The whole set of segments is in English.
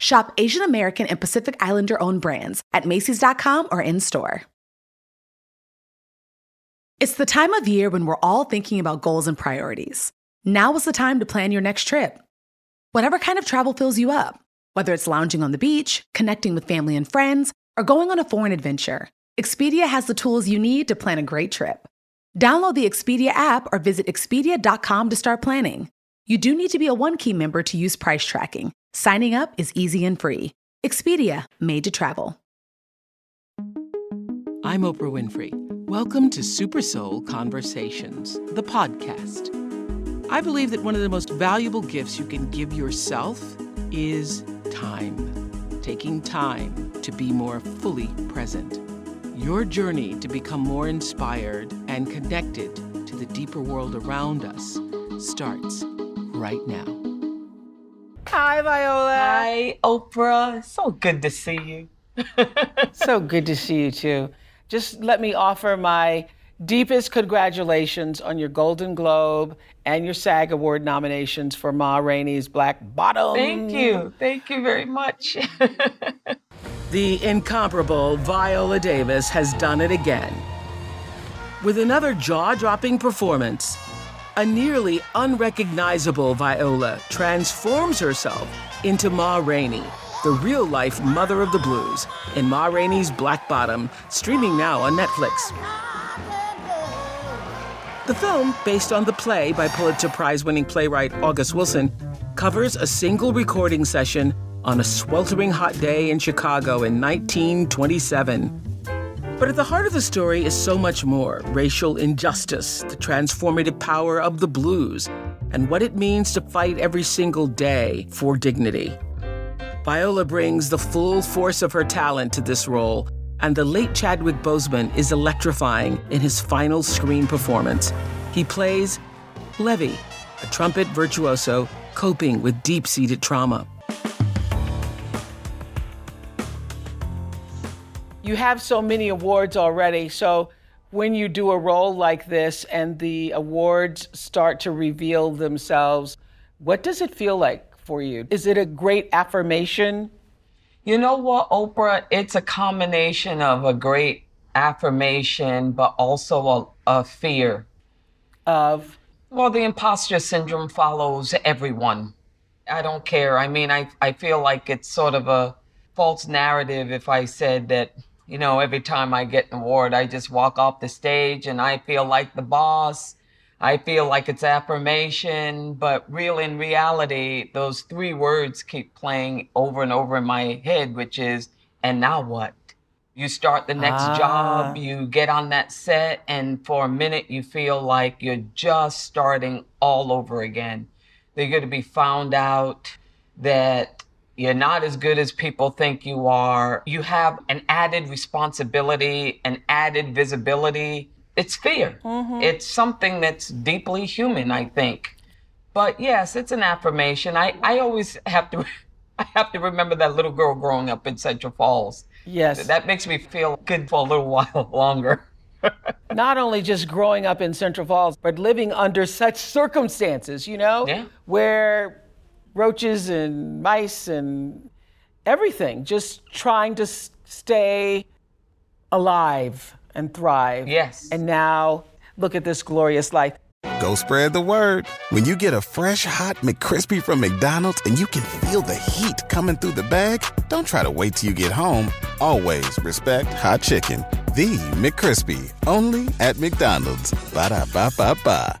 Shop Asian American and Pacific Islander owned brands at Macy's.com or in store. It's the time of year when we're all thinking about goals and priorities. Now is the time to plan your next trip. Whatever kind of travel fills you up, whether it's lounging on the beach, connecting with family and friends, or going on a foreign adventure, Expedia has the tools you need to plan a great trip. Download the Expedia app or visit Expedia.com to start planning. You do need to be a One Key member to use price tracking. Signing up is easy and free. Expedia, made to travel. I'm Oprah Winfrey. Welcome to Super Soul Conversations, the podcast. I believe that one of the most valuable gifts you can give yourself is time. Taking time to be more fully present. Your journey to become more inspired and connected to the deeper world around us starts right now. Hi, Viola. Hi, Oprah. So good to see you. so good to see you too. Just let me offer my deepest congratulations on your Golden Globe and your SAG Award nominations for Ma Rainey's Black Bottom. Thank you. Thank you very much. the incomparable Viola Davis has done it again. With another jaw dropping performance, a nearly unrecognizable Viola transforms herself into Ma Rainey, the real life mother of the blues, in Ma Rainey's Black Bottom, streaming now on Netflix. The film, based on the play by Pulitzer Prize winning playwright August Wilson, covers a single recording session on a sweltering hot day in Chicago in 1927. But at the heart of the story is so much more racial injustice, the transformative power of the blues, and what it means to fight every single day for dignity. Viola brings the full force of her talent to this role, and the late Chadwick Boseman is electrifying in his final screen performance. He plays Levee, a trumpet virtuoso coping with deep seated trauma. You have so many awards already. So when you do a role like this and the awards start to reveal themselves, what does it feel like for you? Is it a great affirmation? You know what, Oprah? It's a combination of a great affirmation, but also a, a fear. Of? Well, the imposter syndrome follows everyone. I don't care. I mean, I, I feel like it's sort of a false narrative if I said that you know, every time I get an award, I just walk off the stage and I feel like the boss. I feel like it's affirmation, but real in reality, those three words keep playing over and over in my head, which is, and now what? You start the next ah. job, you get on that set, and for a minute you feel like you're just starting all over again. They're going to be found out that you're not as good as people think you are. You have an added responsibility, an added visibility. It's fear. Mm-hmm. It's something that's deeply human, I think. But yes, it's an affirmation. I, I always have to I have to remember that little girl growing up in Central Falls. Yes. That makes me feel good for a little while longer. Not only just growing up in Central Falls, but living under such circumstances, you know, yeah. where roaches and mice and everything, just trying to s- stay alive and thrive. Yes. And now look at this glorious life. Go spread the word. When you get a fresh hot McCrispy from McDonald's and you can feel the heat coming through the bag, don't try to wait till you get home. Always respect hot chicken. The McCrispy, only at McDonald's. Ba da ba ba ba.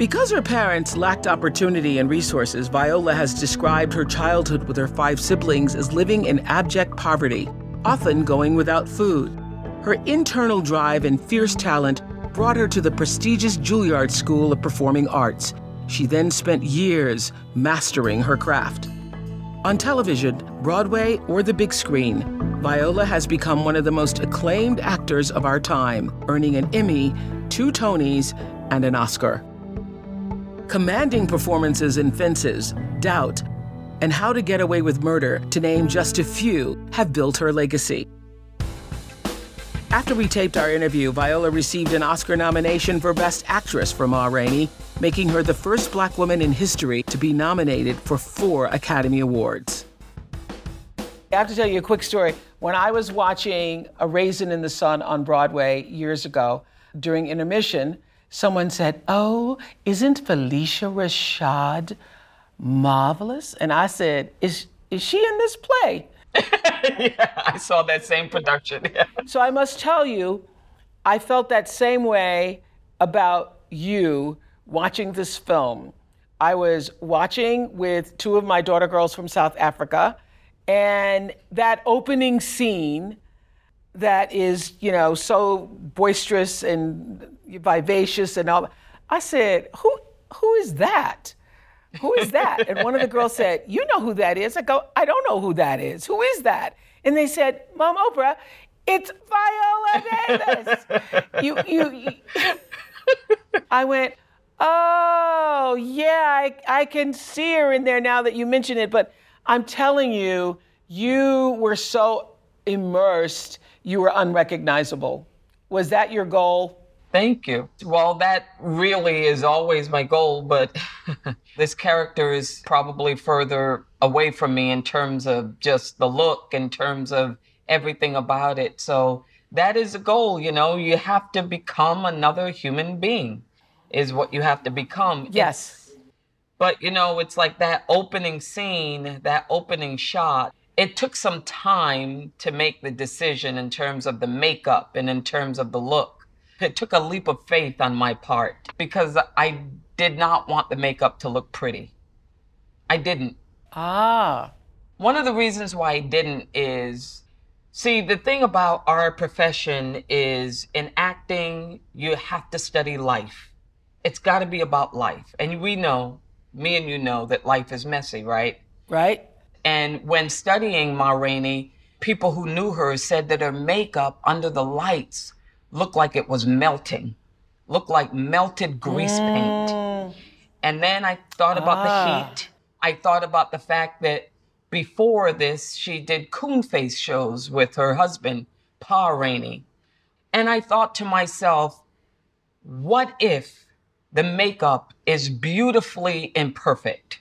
Because her parents lacked opportunity and resources, Viola has described her childhood with her five siblings as living in abject poverty, often going without food. Her internal drive and fierce talent brought her to the prestigious Juilliard School of Performing Arts. She then spent years mastering her craft. On television, Broadway, or the big screen, Viola has become one of the most acclaimed actors of our time, earning an Emmy, two Tonys, and an Oscar. Commanding performances in Fences, Doubt, and How to Get Away with Murder, to name just a few, have built her legacy. After we taped our interview, Viola received an Oscar nomination for Best Actress for Ma ah Rainey, making her the first black woman in history to be nominated for four Academy Awards. I have to tell you a quick story. When I was watching A Raisin in the Sun on Broadway years ago, during intermission, someone said, Oh, isn't Phylicia Rashad marvelous? And I said, Is, is she in this play? yeah, I saw that same production. Yeah. So I must tell you, I felt that same way about you watching this film. I was watching with two of my daughter girls from South Africa, and that opening scene that is, you know, so boisterous and vivacious and all. I said, "Who who is that? Who is that?" and one of the girls said, "You know who that is." I go, "I don't know who that is. Who is that?" And they said, "Mom, Oprah, it's Viola Davis." you, you, you. I went, "Oh yeah, I, I can see her in there now that you mention it." But I'm telling you, you were so immersed, you were unrecognizable. Was that your goal? Thank you. Well, that really is always my goal, but this character is probably further away from me in terms of just the look, in terms of everything about it. So that is a goal, you know, you have to become another human being, is what you have to become. Yes. It's, but, you know, it's like that opening scene, that opening shot. It took some time to make the decision in terms of the makeup and in terms of the look it took a leap of faith on my part because I did not want the makeup to look pretty. I didn't. Ah. One of the reasons why I didn't is see, the thing about our profession is in acting, you have to study life. It's got to be about life. And we know, me and you know, that life is messy, right? Right. And when studying Ma Rainey, people who knew her said that her makeup under the lights looked like it was melting, looked like melted grease mm. paint. And then I thought about ah. the heat. I thought about the fact that before this, she did coon face shows with her husband, Pa Rainey. And I thought to myself, what if the makeup is beautifully imperfect?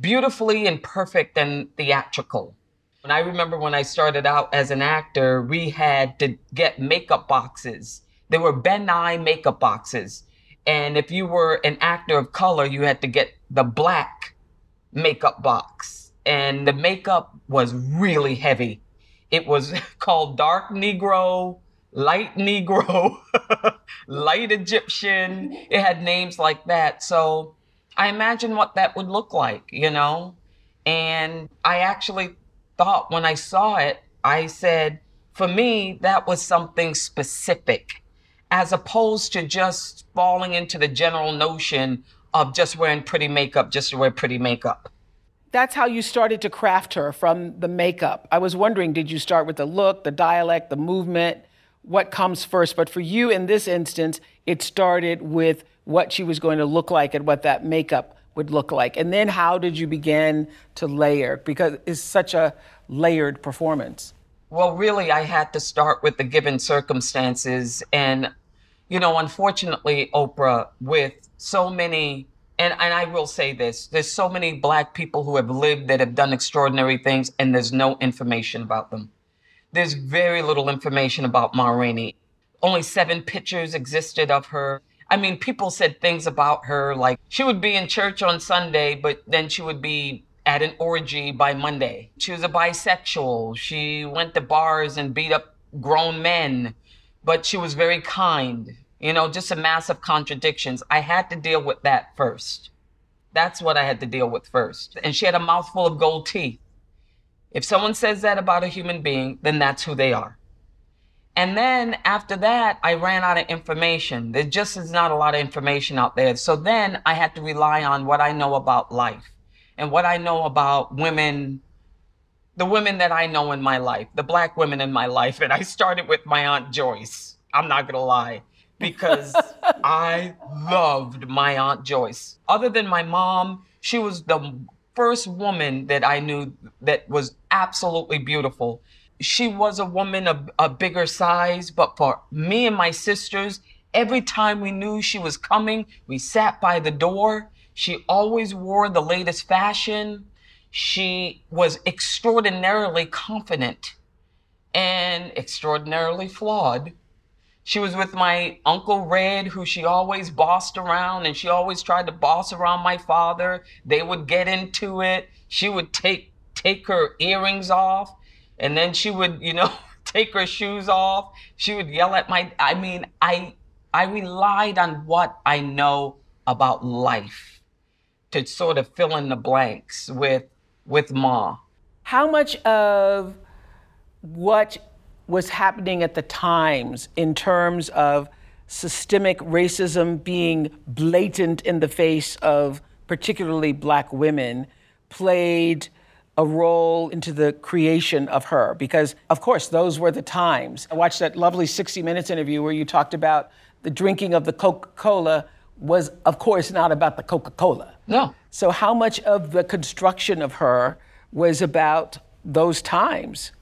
Beautifully imperfect and theatrical. And I remember when I started out as an actor, we had to get makeup boxes. There were Ben makeup boxes. And if you were an actor of color, you had to get the black makeup box. And the makeup was really heavy. It was called Dark Negro, Light Negro, Light Egyptian. It had names like that. So I imagine what that would look like, you know? And I actually thought when I saw it, I said, for me, that was something specific, as opposed to just falling into the general notion of just wearing pretty makeup, just to wear pretty makeup. That's how you started to craft her from the makeup. I was wondering, did you start with the look, the dialect, the movement? What comes first? But for you in this instance, it started with what she was going to look like and what that makeup would look like. And then how did you begin to layer? Because it's such a layered performance. Well, really, I had to start with the given circumstances. And, you know, unfortunately, Oprah, with so many, and, and I will say this there's so many black people who have lived that have done extraordinary things, and there's no information about them. There's very little information about Ma Rainey. Only seven pictures existed of her. I mean, people said things about her like she would be in church on Sunday, but then she would be at an orgy by Monday. She was a bisexual. She went to bars and beat up grown men, but she was very kind. You know, just a mass of contradictions. I had to deal with that first. That's what I had to deal with first. And she had a mouthful of gold teeth. If someone says that about a human being, then that's who they are. And then after that, I ran out of information. There just is not a lot of information out there. So then I had to rely on what I know about life and what I know about women, the women that I know in my life, the black women in my life. And I started with my Aunt Joyce. I'm not going to lie because I loved my Aunt Joyce. Other than my mom, she was the first woman that I knew that was absolutely beautiful. She was a woman of a bigger size, but for me and my sisters, every time we knew she was coming, we sat by the door. She always wore the latest fashion. She was extraordinarily confident and extraordinarily flawed. She was with my Uncle Red, who she always bossed around, and she always tried to boss around my father. They would get into it. She would take take her earrings off, and then she would, you know, take her shoes off. She would yell at my I mean, I I relied on what I know about life to sort of fill in the blanks with with Ma. How much of what was happening at the times in terms of systemic racism being blatant in the face of particularly black women played a role into the creation of her because of course those were the times i watched that lovely 60 minutes interview where you talked about the drinking of the coca-cola was of course not about the coca-cola no so how much of the construction of her was about those times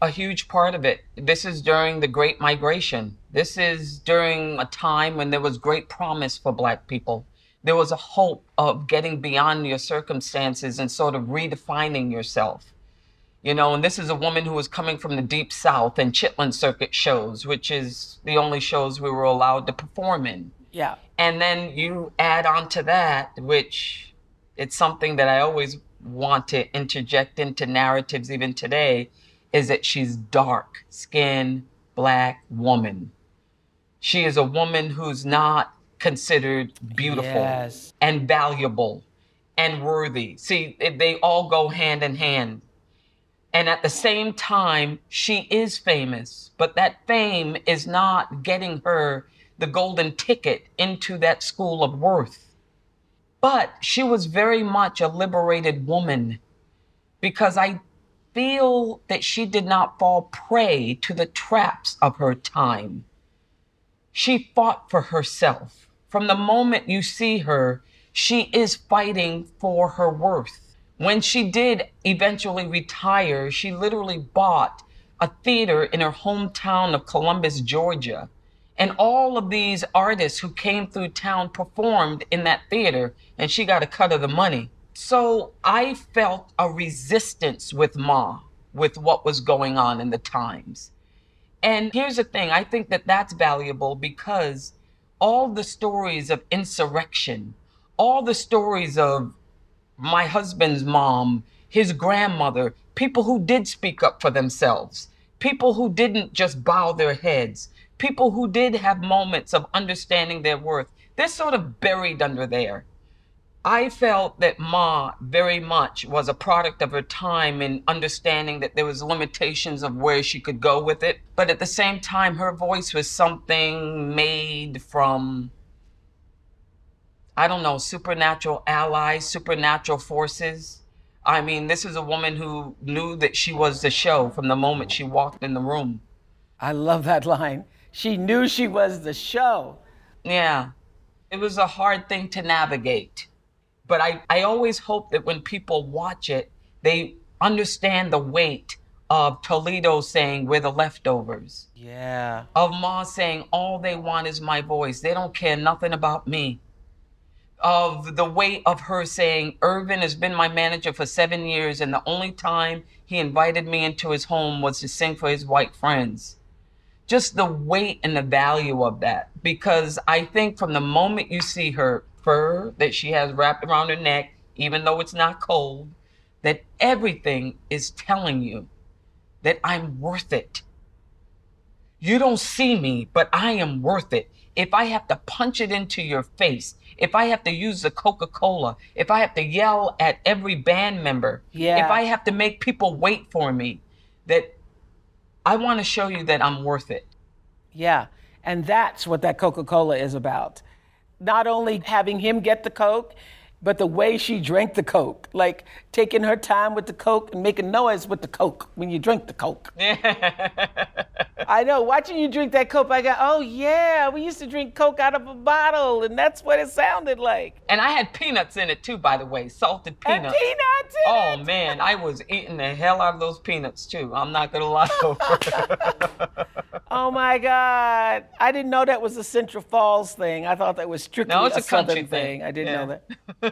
a huge part of it. This is during the Great Migration. This is during a time when there was great promise for Black people. There was a hope of getting beyond your circumstances and sort of redefining yourself. You know, and this is a woman who was coming from the deep south and Chitlin circuit shows, which is the only shows we were allowed to perform in. Yeah. And then you add on to that, which it's something that I always want to interject into narratives even today is that she's dark skinned black woman. She is a woman who's not considered beautiful yes. and valuable and worthy. See, they all go hand in hand. And at the same time, she is famous, but that fame is not getting her the golden ticket into that school of worth. But she was very much a liberated woman because I feel that she did not fall prey to the traps of her time. She fought for herself. From the moment you see her, she is fighting for her worth. When she did eventually retire, she literally bought a theater in her hometown of Columbus, Georgia. And all of these artists who came through town performed in that theater, and she got a cut of the money. So I felt a resistance with Ma, with what was going on in the times. And here's the thing I think that that's valuable because all the stories of insurrection, all the stories of my husband's mom, his grandmother, people who did speak up for themselves, people who didn't just bow their heads, people who did have moments of understanding their worth, they're sort of buried under there. I felt that Ma very much was a product of her time in understanding that there was limitations of where she could go with it. But at the same time, her voice was something made from, I don't know, supernatural allies, supernatural forces. I mean, this is a woman who knew that she was the show from the moment she walked in the room. I love that line. She knew she was the show. Yeah. It was a hard thing to navigate but I, I always hope that when people watch it, they understand the weight of Toledo saying, We're the leftovers. Yeah. Of Ma saying, All they want is my voice. They don't care nothing about me. Of the weight of her saying, Irvin has been my manager for seven years, and the only time he invited me into his home was to sing for his white friends. Just the weight and the value of that. Because I think from the moment you see her fur that she has wrapped around her neck, even though it's not cold, that everything is telling you that I'm worth it. You don't see me, but I am worth it. If I have to punch it into your face, if I have to use the Coca Cola, if I have to yell at every band member, Yeah. if I have to make people wait for me, that I want to show you that I'm worth it. Yeah. And that's what that Coca Cola is about. Not only having him get the Coke, but the way she drank the Coke. Like taking her time with the Coke and making noise with the Coke when you drink the Coke. I know, watching you drink that Coke, I go, oh yeah, we used to drink Coke out of a bottle, and that's what it sounded like. And I had peanuts in it too, by the way, salted And peanuts. peanuts in Oh it. man, I was eating the hell out of those peanuts too. I'm not gonna lie. Oh my God. I didn't know that was a Central Falls thing. I thought that was strictly No, it's a, a country thing. thing. I didn't Yeah. know that.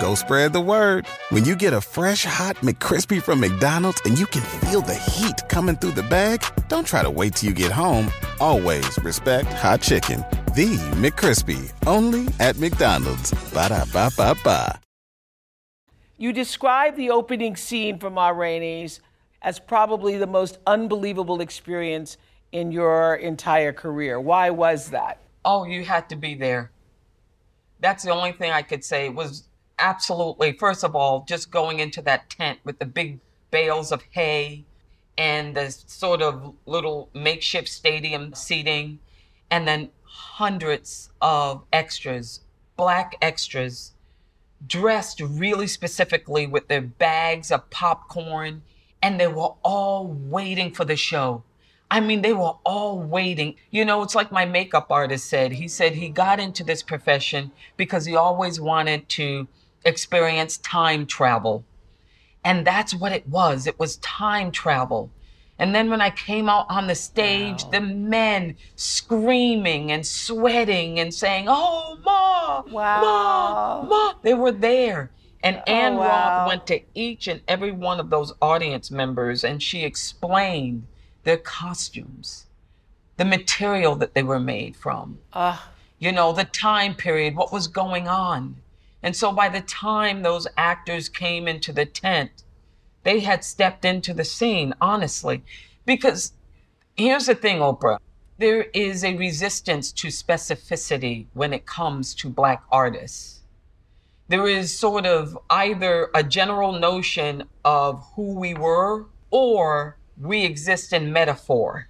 Go spread the word. When you get a fresh hot McCrispy from McDonald's and you can feel the heat coming through the bag, don't try to wait till you get home. Always respect hot chicken. The McCrispy, only at McDonald's. Ba da ba ba ba. You describe the opening scene from Ma Rainey's as probably the most unbelievable experience in your entire career. Why was that? oh, you had to be there. That's the only thing I could say was absolutely, first of all, just going into that tent with the big bales of hay and the sort of little makeshift stadium seating, and then hundreds of extras, black extras, dressed really specifically with their bags of popcorn, and they were all waiting for the show. I mean, they were all waiting. You know, it's like my makeup artist said. He said he got into this profession because he always wanted to experience time travel. And that's what it was. It was time travel. And then when I came out on the stage, the men screaming and sweating and saying, Oh, Ma, Wow. Ma, Ma. They were there. And Ann Oh, wow. Roth went to each and every one of those audience members and she explained their costumes, the material that they were made from Ah, you know, the time period, what was going on. And so by the time those actors came into the tent, they had stepped into the scene, honestly. Because here's the thing, Oprah there is a resistance to specificity when it comes to Black artists. There is sort of either a general notion of who we were or we exist in metaphor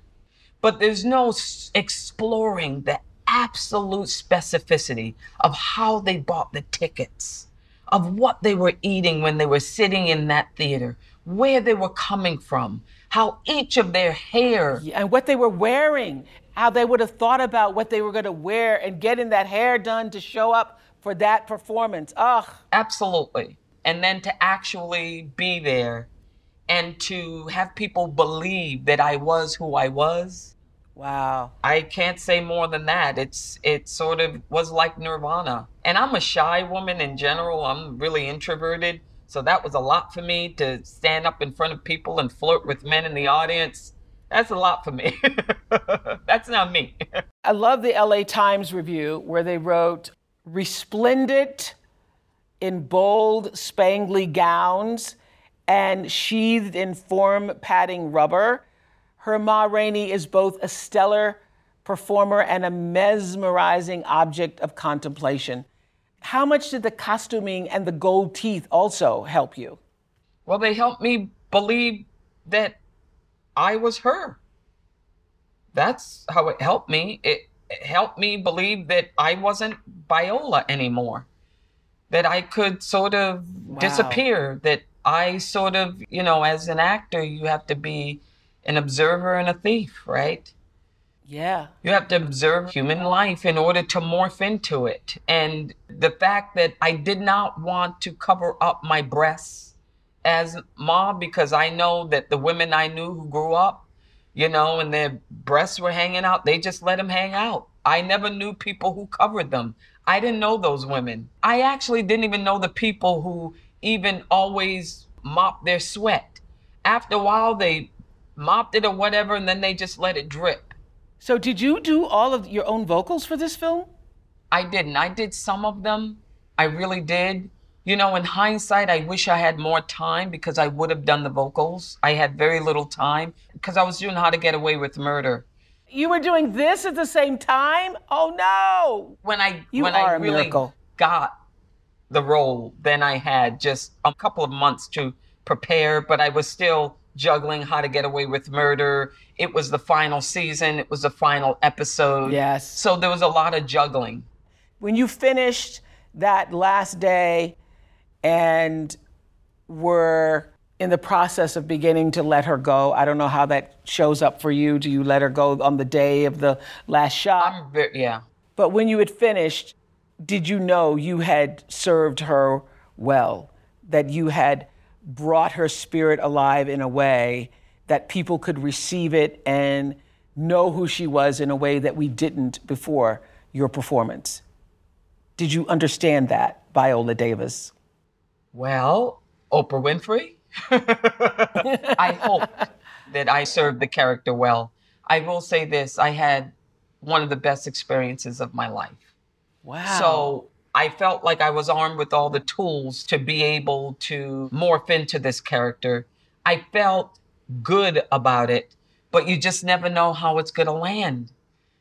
but there's no exploring the absolute specificity of how they bought the tickets, of what they were eating when they were sitting in that theater, where they were coming from, how each of their hair. and what they were wearing, how they would have thought about what they were going to wear and getting that hair done to show up for that performance. Ugh. Absolutely. And then to actually be there and to have people believe that I was who I was. Wow. I can't say more than that. It's it sort of was like nirvana. And I'm a shy woman in general. I'm really introverted. So that was a lot for me to stand up in front of people and flirt with men in the audience. That's a lot for me. That's not me. I love the LA Times review where they wrote resplendent in bold, spangly gowns and sheathed in form padding rubber. Her Ma Rainey is both a stellar performer and a mesmerizing object of contemplation. How much did the costuming and the gold teeth also help you? Well, they helped me believe that I was her. That's how it helped me. It, it helped me believe that I wasn't Viola anymore. That I could sort of Wow. disappear. That I sort of, you know, as an actor, you have to be an observer and a thief, right? Yeah. You have to observe human life in order to morph into it. And the fact that I did not want to cover up my breasts as Ma because I know that the women I knew who grew up, you know, and their breasts were hanging out, they just let them hang out. I never knew people who covered them. I didn't know those women. I actually didn't even know the people who even always mopped their sweat. After a while, they mopped it or whatever, and then they just let it drip. So did you do all of your own vocals for this film? I didn't. I did some of them. I really did. You know, in hindsight, I wish I had more time because I would have done the vocals. I had very little time because I was doing How to Get Away with Murder. You were doing this at the same time? Oh no. When I You when I really miracle. got the role, then I had just a couple of months to prepare, but I was still juggling How to Get Away with Murder. It was the final season. It was the final episode. Yes. So there was a lot of juggling. When you finished that last day and were in the process of beginning to let her go, I don't know how that shows up for you. Do you let her go on the day of the last shot? Very, yeah. But when you had finished, did you know you had served her well? That you had brought her spirit alive in a way that people could receive it and know who she was in a way that we didn't before your performance? Did you understand that, Viola Davis? Well, Oprah Winfrey. I hope that I served the character well. I will say this I had one of the best experiences of my life. Wow. So I felt like I was armed with all the tools to be able to morph into this character. I felt good about it, but you just never know how it's going to land.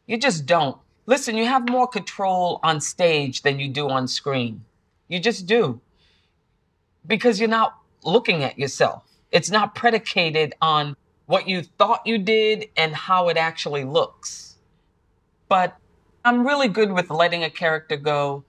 You just don't. Listen, you have more control on stage than you do on screen. You just do. Because you're not looking at yourself. It's not predicated on what you thought you did and how it actually looks. But I'm really good with letting a character go.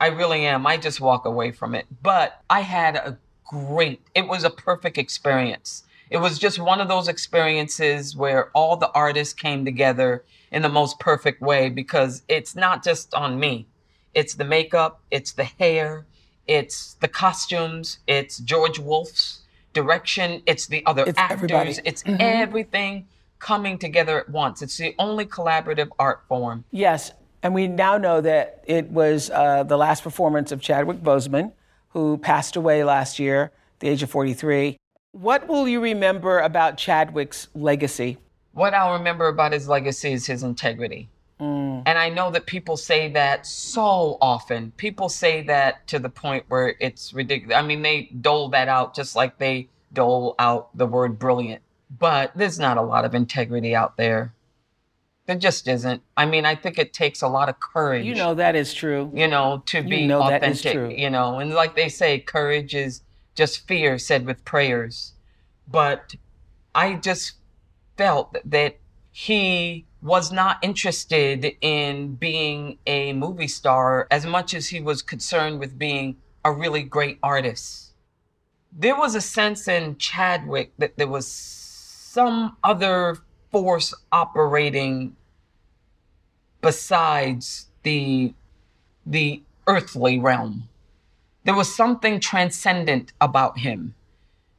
I really am. I just walk away from it. But I had a great, it was a perfect experience. It was just one of those experiences where all the artists came together in the most perfect way because it's not just on me. It's the makeup, it's the hair, it's the costumes, it's George Wolfe's direction, it's the other It's actors, everybody. it's mm-hmm. everything coming together at once. It's the only collaborative art form. Yes, and we now know that it was uh, the last performance of Chadwick Boseman, who passed away last year, at the age of 43. What will you remember about Chadwick's legacy? What I'll remember about his legacy is his integrity. And I know that people say that so often. People say that to the point where it's ridiculous. I mean, they dole that out just like they dole out the word brilliant. But there's not a lot of integrity out there. There just isn't. I mean, I think it takes a lot of courage. You know that is true. you know, to be you know that is authentic, true. you know, and like they say, courage is just fear said with prayers. But I just felt that he was not interested in being a movie star as much as he was concerned with being a really great artist. There was a sense in Chadwick that there was some other force operating besides the the earthly realm. There was something transcendent about him.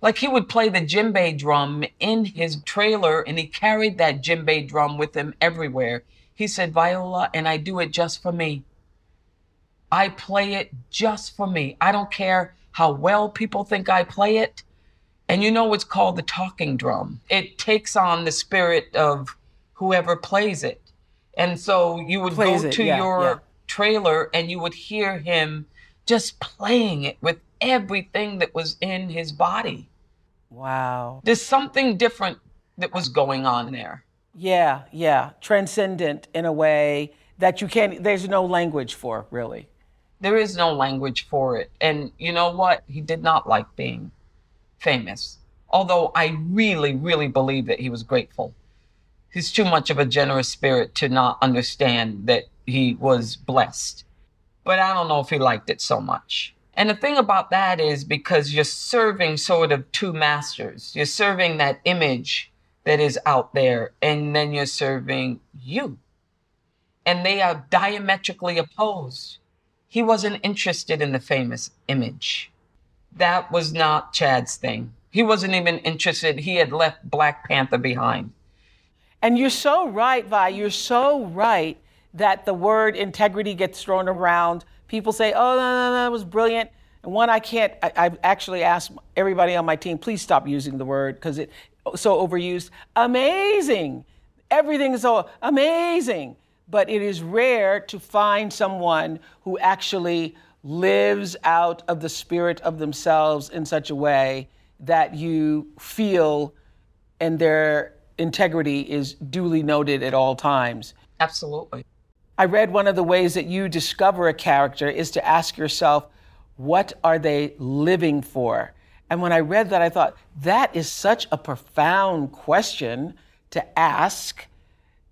Like he would play the djembe drum in his trailer and he carried that djembe drum with him everywhere. He said, Viola, and I do it just for me. I play it just for me. I don't care how well people think I play it. And you know, it's called the talking drum. It takes on the spirit of whoever plays it. And so you would Plays go it, to yeah, your yeah. trailer and you would hear him just playing it with everything that was in his body. Wow. There's something different that was going on there. Yeah, yeah. Transcendent in a way that you can't, there's no language for, really. There is no language for it. And you know what? He did not like being famous. Although I really, really believe that he was grateful. He's too much of a generous spirit to not understand that he was blessed. But I don't know if he liked it so much. And the thing about that is because you're serving sort of two masters. You're serving that image that is out there, and then you're serving you. And they are diametrically opposed. He wasn't interested in the famous image. That was not Chad's thing. He wasn't even interested. He had left Black Panther behind. And you're so right, Vi. You're so right that the word integrity gets thrown around. People say, oh, no, no, no, it was brilliant. And one, I can't, I, have actually asked everybody on my team, please stop using the word because it's so overused. Amazing. Everything is so amazing. But it is rare to find someone who actually lives out of the spirit of themselves in such a way that you feel and their integrity is duly noted at all times. Absolutely. I read one of the ways that you discover a character is to ask yourself, what are they living for? And when I read that, I thought, that is such a profound question to ask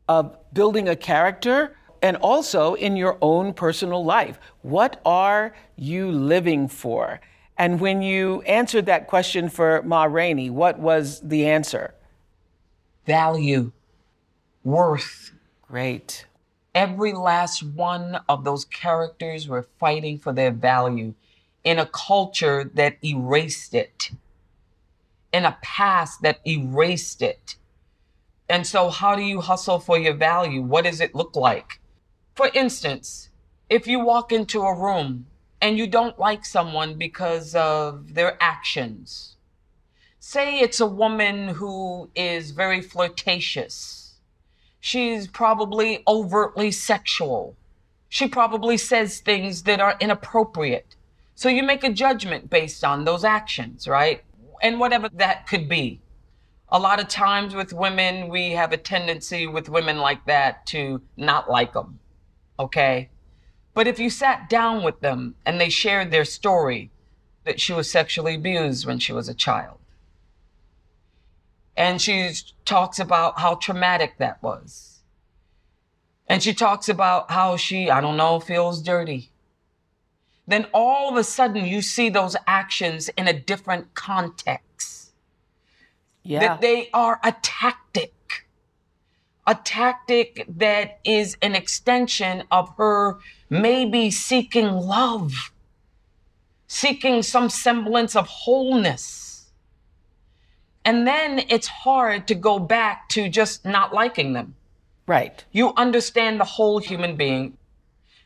of building a character and also in your own personal life. What are you living for? And when you answered that question for Ma Rainey, what was the answer? Value, worth. Great. Every last one of those characters were fighting for their value in a culture that erased it, in a past that erased it. And so, how do you hustle for your value? What does it look like? For instance, if you walk into a room and you don't like someone because of their actions, say it's a woman who is very flirtatious She's probably overtly sexual. She probably says things that are inappropriate. So you make a judgment based on those actions, right? And whatever that could be. A lot of times with women, we have a tendency with women like that to not like them. Okay? But if you sat down with them and they shared their story that she was sexually abused when she was a child, and she talks about how traumatic that was. And she talks about how she, I don't know, feels dirty. Then all of a sudden you see those actions in a different context. Yeah. That they are a tactic. A tactic that is an extension of her maybe seeking love, seeking some semblance of wholeness and then it's hard to go back to just not liking them. Right. You understand the whole human being.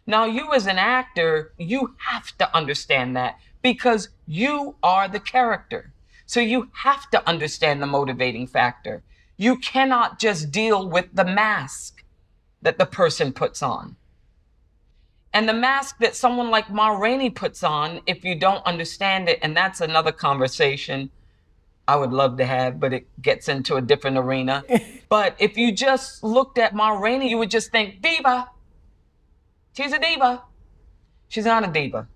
Now, you as an actor, you have to understand that because you are the character. So you have to understand the motivating factor. You cannot just deal with the mask that the person puts on. And the mask that someone like Ma Rainey puts on, if you don't understand it, and that's another conversation I would love to have, but it gets into a different arena. but if you just looked at Ma Rainey, you would just think, diva. She's a diva. She's not a diva.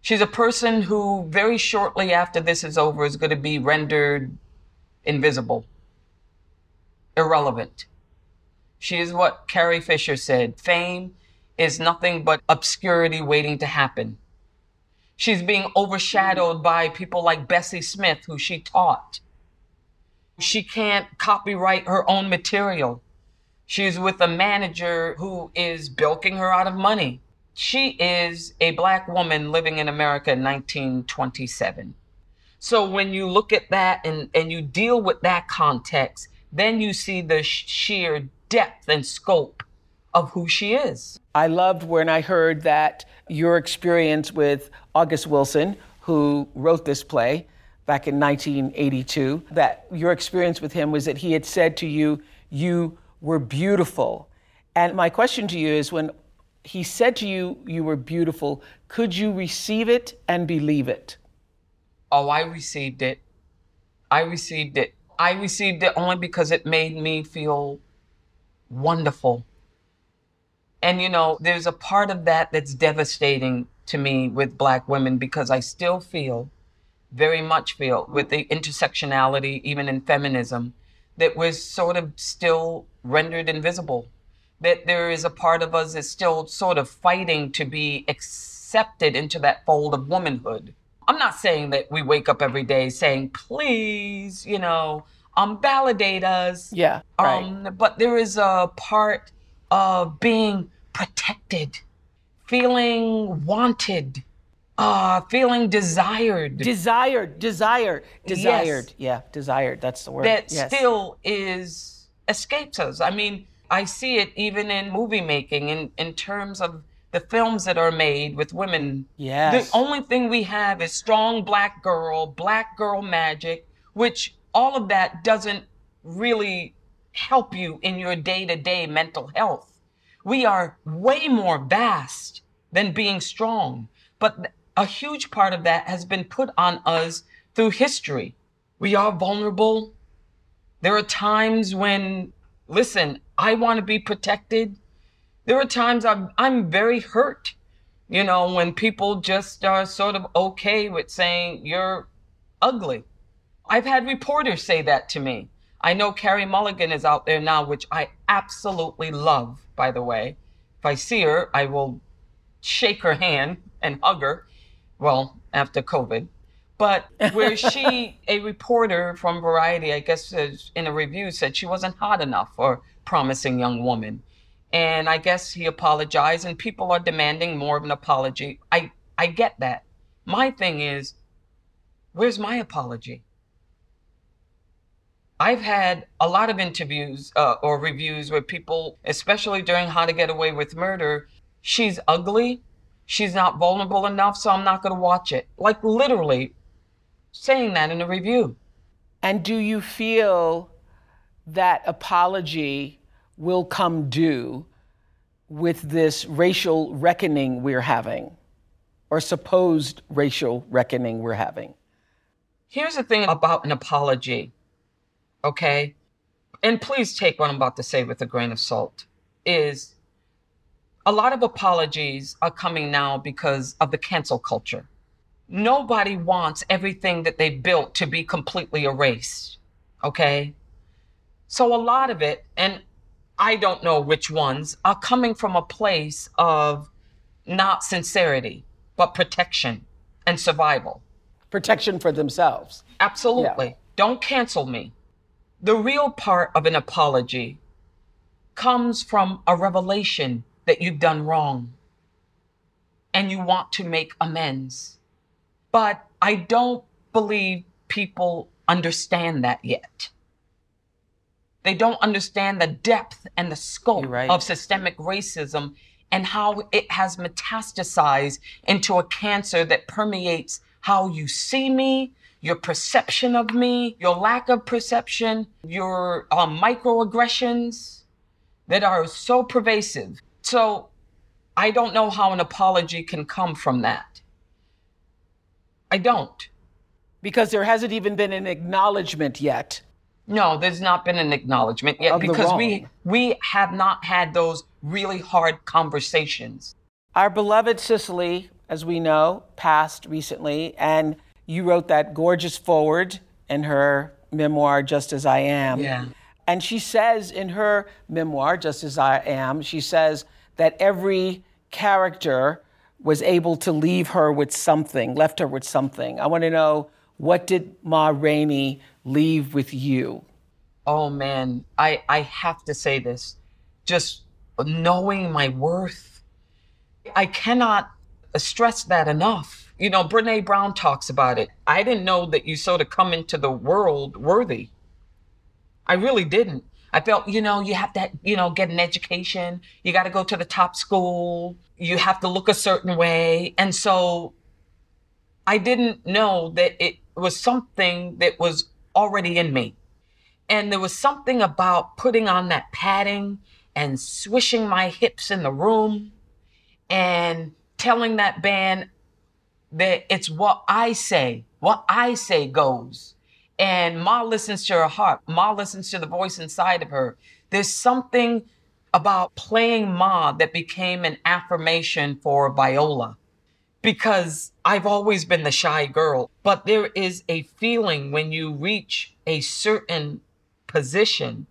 She's a person who, very shortly after this is over, is going to be rendered invisible, irrelevant. She is what Carrie Fisher said fame is nothing but obscurity waiting to happen. She's being overshadowed by people like Bessie Smith, who she taught. She can't copyright her own material. She's with a manager who is bilking her out of money. She is a black woman living in America in 1927. So when you look at that and, and you deal with that context, then you see the sheer depth and scope of who she is. I loved when I heard that your experience with August Wilson, who wrote this play back in 1982, that your experience with him was that he had said to you, You were beautiful. And my question to you is when he said to you, You were beautiful, could you receive it and believe it? Oh, I received it. I received it. I received it only because it made me feel wonderful. And, you know, there's a part of that that's devastating to me with black women because I still feel very much feel with the intersectionality, even in feminism, that we're sort of still rendered invisible. That there is a part of us that's still sort of fighting to be accepted into that fold of womanhood. I'm not saying that we wake up every day saying, please, you know, um, validate us. Yeah. Right. Um, but there is a part of being protected, feeling wanted, uh, feeling desired. Desired, desired, desired. Yes. Yeah, desired. That's the word. That yes. still is escapes us. I mean, I see it even in movie making in, in terms of the films that are made with women. Yes. The only thing we have is strong black girl, black girl magic, which all of that doesn't really help you in your day to day mental health. We are way more vast than being strong. But a huge part of that has been put on us through history. We are vulnerable. There are times when, listen, I want to be protected. There are times I'm, I'm very hurt, you know, when people just are sort of okay with saying you're ugly. I've had reporters say that to me. I know Carey Mulligan is out there now, which I absolutely love, by the way. If I see her, I will shake her hand and hug her. Well, after COVID. But where she, a reporter from Variety, I guess in a review said she wasn't hot enough for promising young woman. And I guess he apologized, and people are demanding more of an apology. I, I get that. My thing is, where's my apology? I've had a lot of interviews uh, or reviews where people, especially during How to Get Away with Murder, she's ugly, she's not vulnerable enough, so I'm not going to watch it. Like literally saying that in a review. And do you feel that apology will come due with this racial reckoning we're having, or supposed racial reckoning we're having? Here's the thing about an apology okay? And please take what I'm about to say with a grain of salt. Is a lot of apologies are coming now because of the cancel culture. Nobody wants everything that they built to be completely erased, okay? So a lot of it, and I don't know which ones, are coming from a place of not sincerity, but protection and survival. Protection for themselves. Absolutely. Yeah. Don't cancel me. The real part of an apology comes from a revelation that you've done wrong and you want to make amends. But I don't believe people understand that yet. They don't understand the depth and the scope right. of systemic racism and how it has metastasized into a cancer that permeates how you see me, your perception of me, your lack of perception, your um, microaggressions that are so pervasive. So I don't know how an apology can come from that. I don't. Because there hasn't even been an acknowledgement yet. No, there's not been an acknowledgement yet because we we have not had those really hard conversations. Our beloved Cicely, as we know, passed recently and you wrote that gorgeous foreword in her memoir, Just As I Am. Yeah. And she says in her memoir, Just As I Am, she says that every character was able to leave her with something, left her with something. I want to know what did Ma Rainey leave with you? Oh man, I, I have to say this. Just knowing my worth, I cannot stress that enough you know, Brene Brown talks about it. I didn't know that you sort of come into the world worthy. I really didn't. I felt, you know, you have to, you know, get an education. You got to go to the top school. You have to look a certain way. And so I didn't know that it was something that was already in me. And there was something about putting on that padding and swishing my hips in the room and telling that band, that it's what I say, what I say goes. And Ma listens to her heart. Ma listens to the voice inside of her. There's something about playing Ma that became an affirmation for Viola. Because I've always been the shy girl. But there is a feeling when you reach a certain position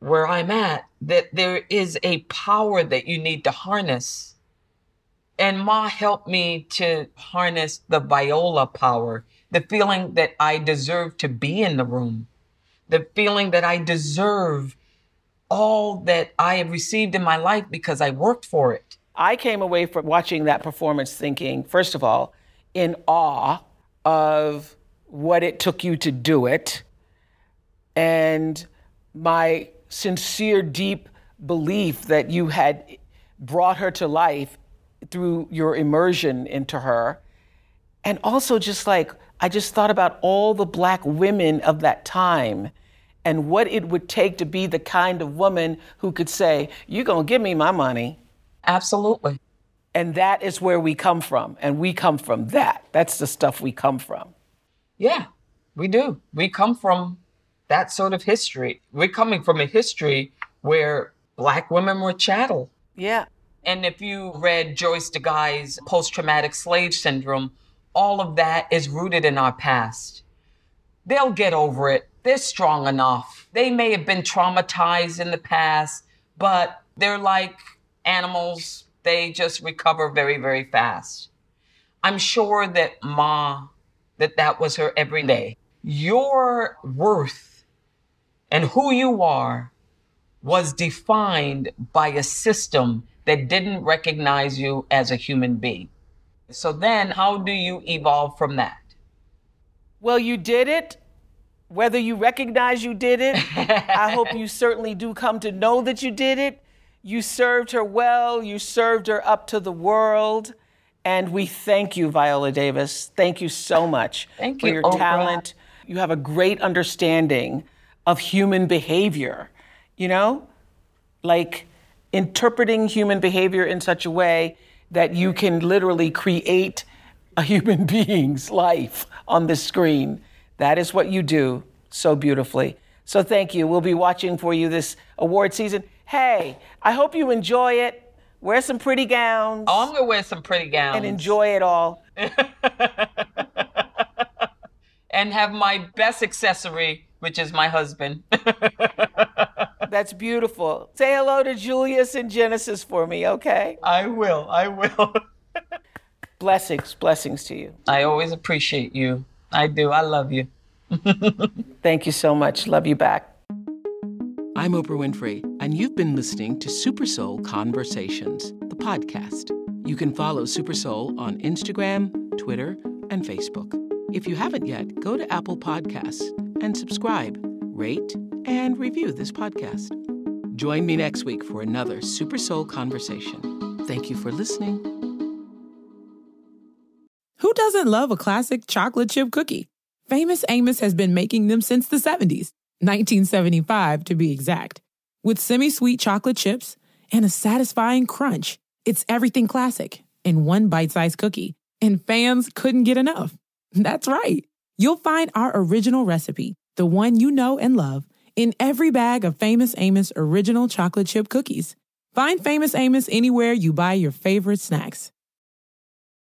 where I'm at that there is a power that you need to harness. And Ma helped me to harness the viola power, the feeling that I deserve to be in the room, the feeling that I deserve all that I have received in my life because I worked for it. I came away from watching that performance thinking, first of all, in awe of what it took you to do it. And my sincere, deep belief that you had brought her to life through your immersion into her. And also, just like, I just thought about all the black women of that time and what it would take to be the kind of woman who could say, You're to give me my money. Absolutely. And that is where we come from. And we come from that. That's the stuff we come from. Yeah, we do. We come from that sort of history. We're coming from a history where black women were chattel. Yeah. And if you read Joyce DeGruy's post traumatic slave syndrome, all of that is rooted in our past. They'll get over it. They're strong enough. They may have been traumatized in the past, but they're like animals. They just recover very, very fast. I'm sure that Ma, that that was her every day. Your worth and who you are was defined by a system that didn't recognize you as a human being. So then, how do you evolve from that? Well, you did it. Whether you recognize you did it, I hope you certainly do come to know that you did it. You served her well, you served her up to the world. And we thank you, Viola Davis. Thank you so much Thank for you, your Oprah. talent. You have a great understanding of human behavior, you know? Like interpreting human behavior in such a way that you can literally create a human being's life on the screen. That is what you do so beautifully. So thank you. We'll be watching for you this award season. Hey, I hope you enjoy it. Wear some pretty gowns Oh, I'm gonna wear some pretty gowns and enjoy it all. and have my best accessory, which is my husband. That's beautiful. Say hello to Julius and Genesis for me, okay? I will. I will. Blessings, blessings to you. I always appreciate you. I do. I love you. Thank you so much. Love you back. I'm Oprah Winfrey, and you've been listening to Super Soul Conversations, the podcast. You can follow Super Soul on Instagram, Twitter, and Facebook. If you haven't yet, go to Apple Podcasts and subscribe, rate, and review this podcast. Join me next week for another Super Soul Conversation. Thank you for listening. Who doesn't love a classic chocolate chip cookie? Famous Amos has been making them since the 70s, 1975 to be exact. With semi sweet chocolate chips and a satisfying crunch, it's everything classic in one bite sized cookie, and fans couldn't get enough. That's right. You'll find our original recipe, the one you know and love, in every bag of Famous Amos original chocolate chip cookies. Find Famous Amos anywhere you buy your favorite snacks.